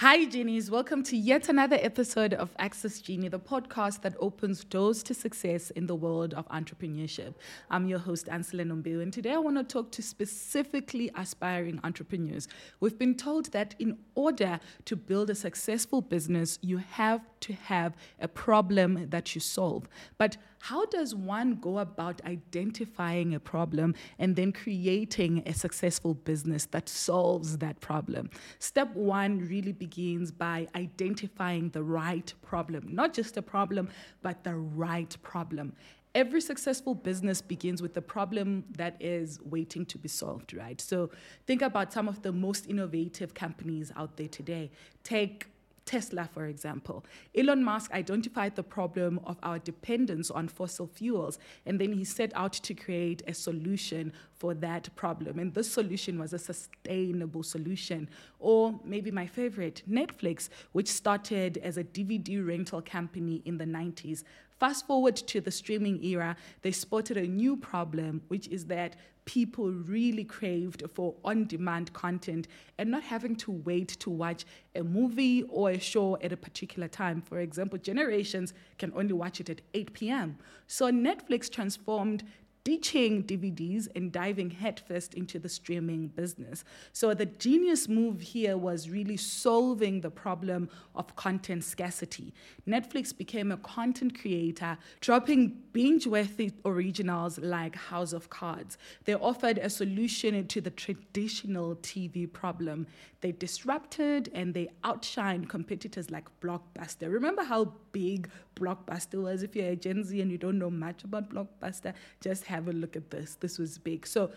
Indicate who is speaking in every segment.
Speaker 1: Hi, Genies. Welcome to yet another episode of Access Genie, the podcast that opens doors to success in the world of entrepreneurship. I'm your host, Ansela Nombu, and today I want to talk to specifically aspiring entrepreneurs. We've been told that in order to build a successful business, you have to have a problem that you solve. But how does one go about identifying a problem and then creating a successful business that solves that problem? Step one really begins by identifying the right problem, not just a problem, but the right problem every successful business begins with a problem that is waiting to be solved, right? So think about some of the most innovative companies out there today. Take Tesla, for example. Elon Musk identified the problem of our dependence on fossil fuels, and then he set out to create a solution for that problem. And this solution was a sustainable solution. Or maybe my favorite, Netflix, which started as a DVD rental company in the 90s. Fast forward to the streaming era, they spotted a new problem, which is that people really craved for on demand content and not having to wait to watch a movie or a show at a particular time. For example, generations can only watch it at 8 p.m. So Netflix transformed ditching DVDs and diving headfirst into the streaming business. So the genius move here was really solving the problem of content scarcity. Netflix became a content creator, dropping binge-worthy originals like House of Cards. They offered a solution to the traditional TV problem. They disrupted and they outshined competitors like Blockbuster. Remember how big Blockbuster was? If you're a Gen Z and you don't know much about Blockbuster, just have a look at this. This was big. So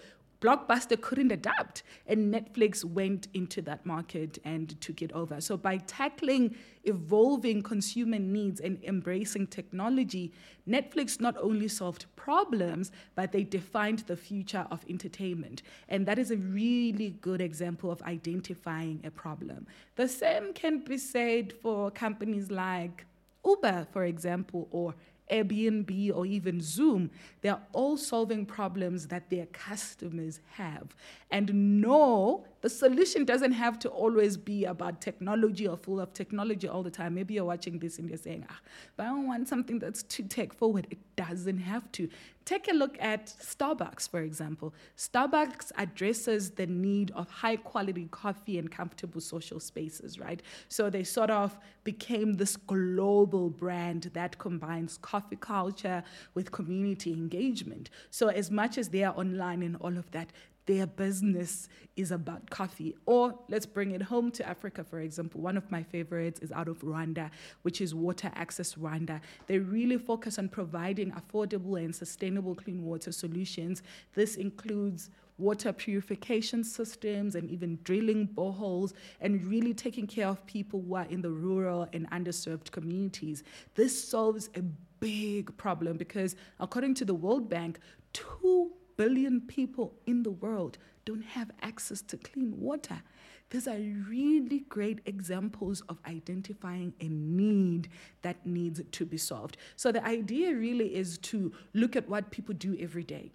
Speaker 1: Blockbuster couldn't adapt, and Netflix went into that market and took it over. So, by tackling evolving consumer needs and embracing technology, Netflix not only solved problems, but they defined the future of entertainment. And that is a really good example of identifying a problem. The same can be said for companies like Uber, for example, or Airbnb, or even Zoom, they're all solving problems that their customers have. And no, the solution doesn't have to always be about technology or full of technology all the time. Maybe you're watching this and you're saying, ah, but I don't want something that's too tech forward. It doesn't have to. Take a look at Starbucks, for example. Starbucks addresses the need of high quality coffee and comfortable social spaces, right? So they sort of became this global brand that combines coffee culture with community engagement. So, as much as they are online and all of that, their business is about coffee. Or let's bring it home to Africa, for example. One of my favorites is out of Rwanda, which is Water Access Rwanda. They really focus on providing affordable and sustainable clean water solutions. This includes water purification systems and even drilling boreholes and really taking care of people who are in the rural and underserved communities. This solves a big problem because, according to the World Bank, two billion people in the world don't have access to clean water. These are really great examples of identifying a need that needs to be solved. So, the idea really is to look at what people do every day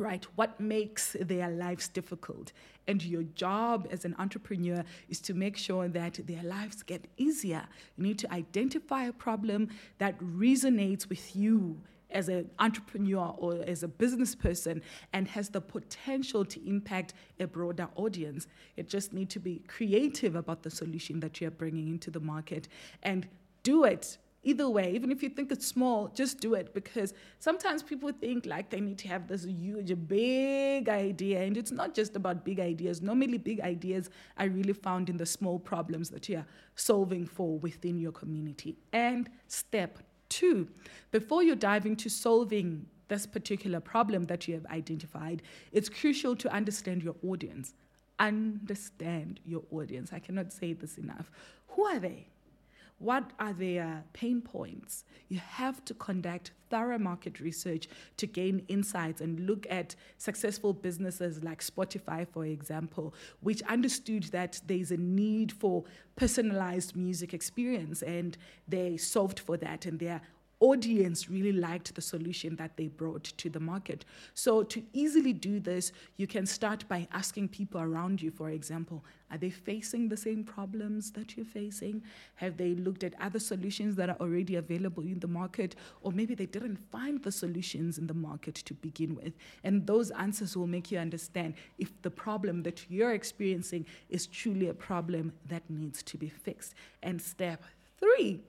Speaker 1: right? What makes their lives difficult? And your job as an entrepreneur is to make sure that their lives get easier. You need to identify a problem that resonates with you as an entrepreneur or as a business person and has the potential to impact a broader audience. It just need to be creative about the solution that you're bringing into the market and do it either way. Even if you think it's small just do it because sometimes people think like they need to have this huge big idea. And it's not just about big ideas. Normally big ideas are really found in the small problems that you're solving for within your community. And step Two, before you dive into solving this particular problem that you have identified, it's crucial to understand your audience. Understand your audience. I cannot say this enough. Who are they? What are their pain points? You have to conduct thorough market research to gain insights and look at successful businesses like Spotify, for example, which understood that there's a need for personalized music experience and they solved for that and they're audience really liked the solution that they brought to the market. So, to easily do this, you can start by asking people around you, for example, are they facing the same problems that you're facing? Have they looked at other solutions that are already available in the market? Or maybe they didn't find the solutions in the market to begin with. And those answers will make you understand if the problem that you're experiencing is truly a problem that needs to be fixed. And step three,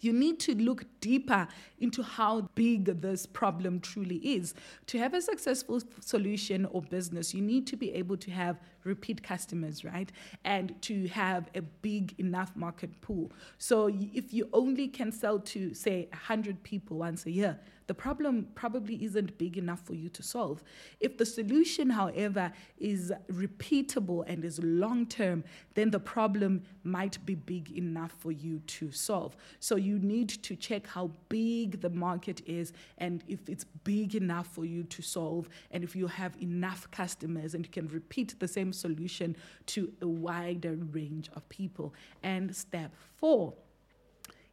Speaker 1: you need to look deeper into how big this problem truly is. To have a successful solution or business, you need to be able to have repeat customers, right? And to have a big enough market pool. So if you only can sell to, say, 100 people once a year, the problem probably isn't big enough for you to solve. If the solution, however, is repeatable and is long term, then the problem might be big enough for you to solve. So you need to check how big the market is and if it's big enough for you to solve, and if you have enough customers and you can repeat the same solution to a wider range of people. And step four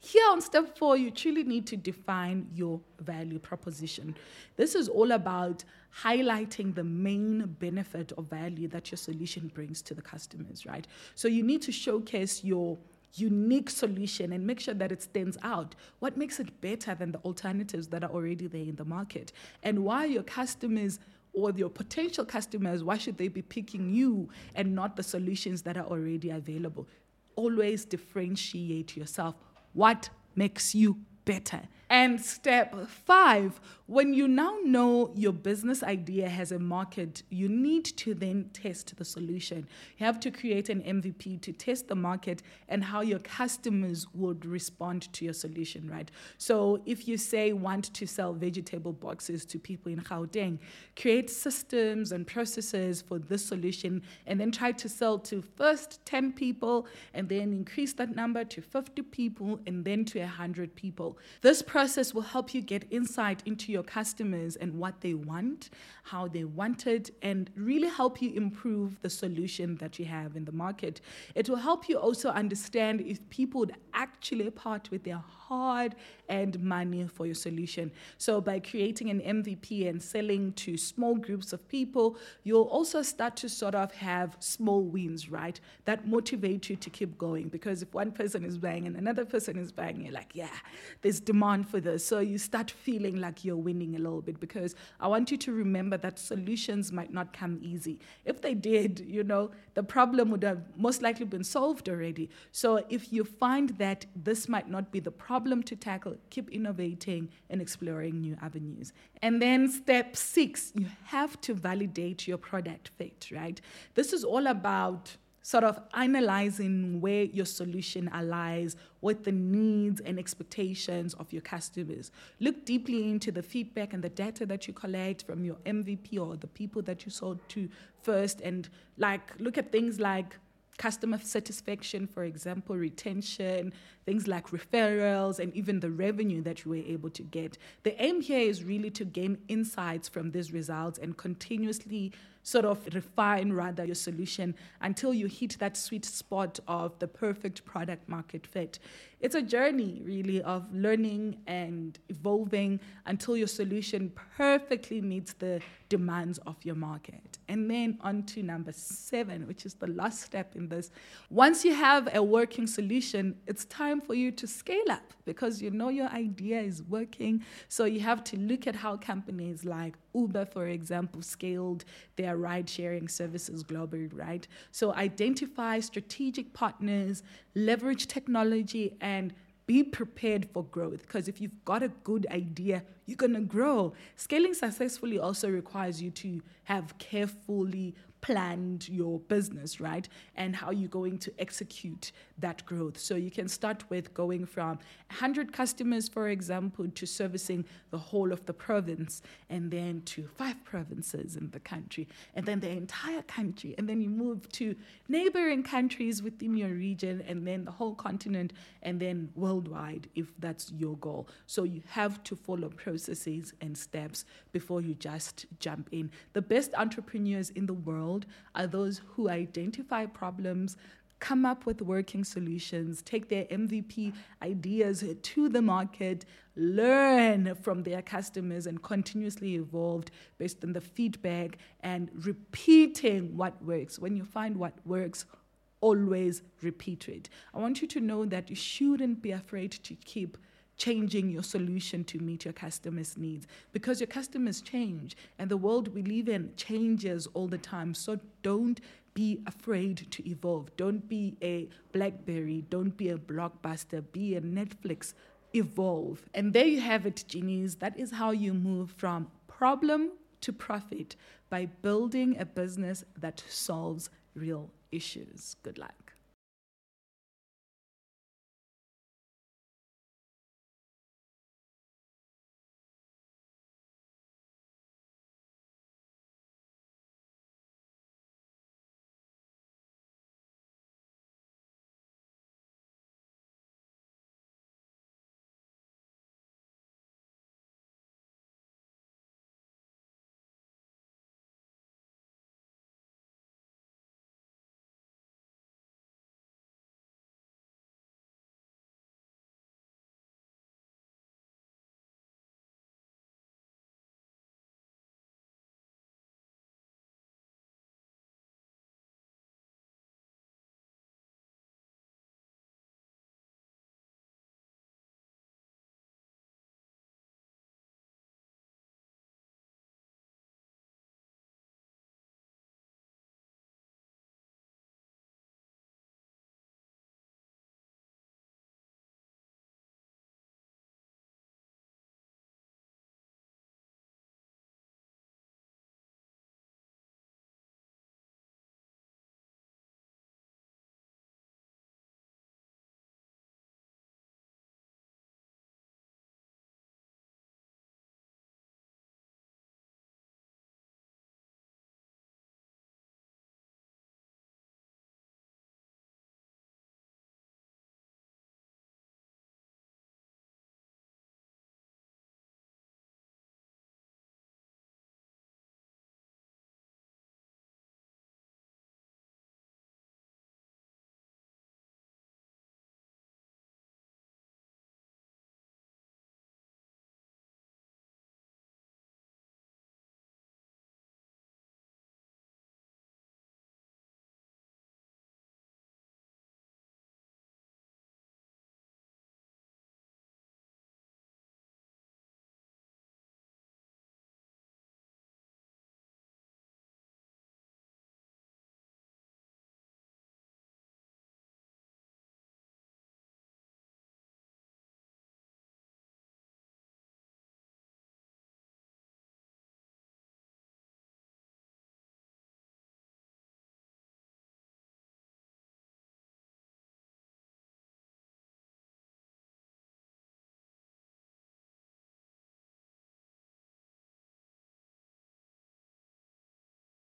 Speaker 1: here on step four, you truly need to define your value proposition. This is all about highlighting the main benefit or value that your solution brings to the customers, right? So you need to showcase your unique solution and make sure that it stands out. What makes it better than the alternatives that are already there in the market? And why your customers or your potential customers, why should they be picking you and not the solutions that are already available? Always differentiate yourself what makes you better. And step five, when you now know your business idea has a market, you need to then test the solution. You have to create an MVP to test the market and how your customers would respond to your solution, right? So if you say want to sell vegetable boxes to people in Gauteng, create systems and processes for this solution and then try to sell to first 10 people and then increase that number to 50 people and then to 100 people. This process will help you get insight into your customers and what they want, how they want it, and really help you improve the solution that you have in the market. It will help you also understand if people would actually part with their hard earned money for your solution. So, by creating an MVP and selling to small groups of people, you'll also start to sort of have small wins, right? That motivate you to keep going. Because if one person is buying and another person is buying, you're like, yeah, there's demand for this. So, you start feeling like you're winning a little bit. Because I want you to remember that solutions might not come easy. If they did, you know, the problem would have most likely been solved already. So, if you find that this might not be the problem to tackle, keep innovating and exploring new avenues. And then step six, you have to validate your product fit, right? This is all about sort of analyzing where your solution aligns with the needs and expectations of your customers. Look deeply into the feedback and the data that you collect from your MVP or the people that you sold to first and like look at things like customer satisfaction, for example, retention, things like referrals, and even the revenue that you were able to get. The aim here is really to gain insights from these results and continuously sort of refine rather your solution until you hit that sweet spot of the perfect product market fit. It's a journey really of learning and evolving until your solution perfectly meets the demands of your market. And then on to number seven, which is the last step in this. Once you have a working solution, it's time for you to scale up because you know your idea is working. So you have to look at how companies like Uber, for example, scaled their ride sharing services globally, right? So identify strategic partners, leverage technology, and be prepared for growth because if you've got a good idea, you're going to grow. Scaling successfully also requires you to have carefully planned your business, right? And how you're going to execute that growth. So you can start with going from 100 customers, for example, to servicing the whole of the province, and then to five provinces in the country, and then the entire country. And then you move to neighboring countries within your region, and then the whole continent, and then worldwide, if that's your goal. So you have to follow processes and steps before you just jump in. The best entrepreneurs in the world are those who identify problems, come up with working solutions, take their MVP ideas to the market, learn from their customers and continuously evolved based on the feedback and repeating what works. When you find what works, always repeat it. I want you to know that you shouldn't be afraid to keep changing your solution to meet your customers' needs because your customers change and the world we live in changes all the time. So don't be afraid to evolve. Don't be a Blackberry. Don't be a blockbuster. Be a Netflix. Evolve. And there you have it, genies. That is how you move from problem to profit by building a business that solves real issues. Good luck.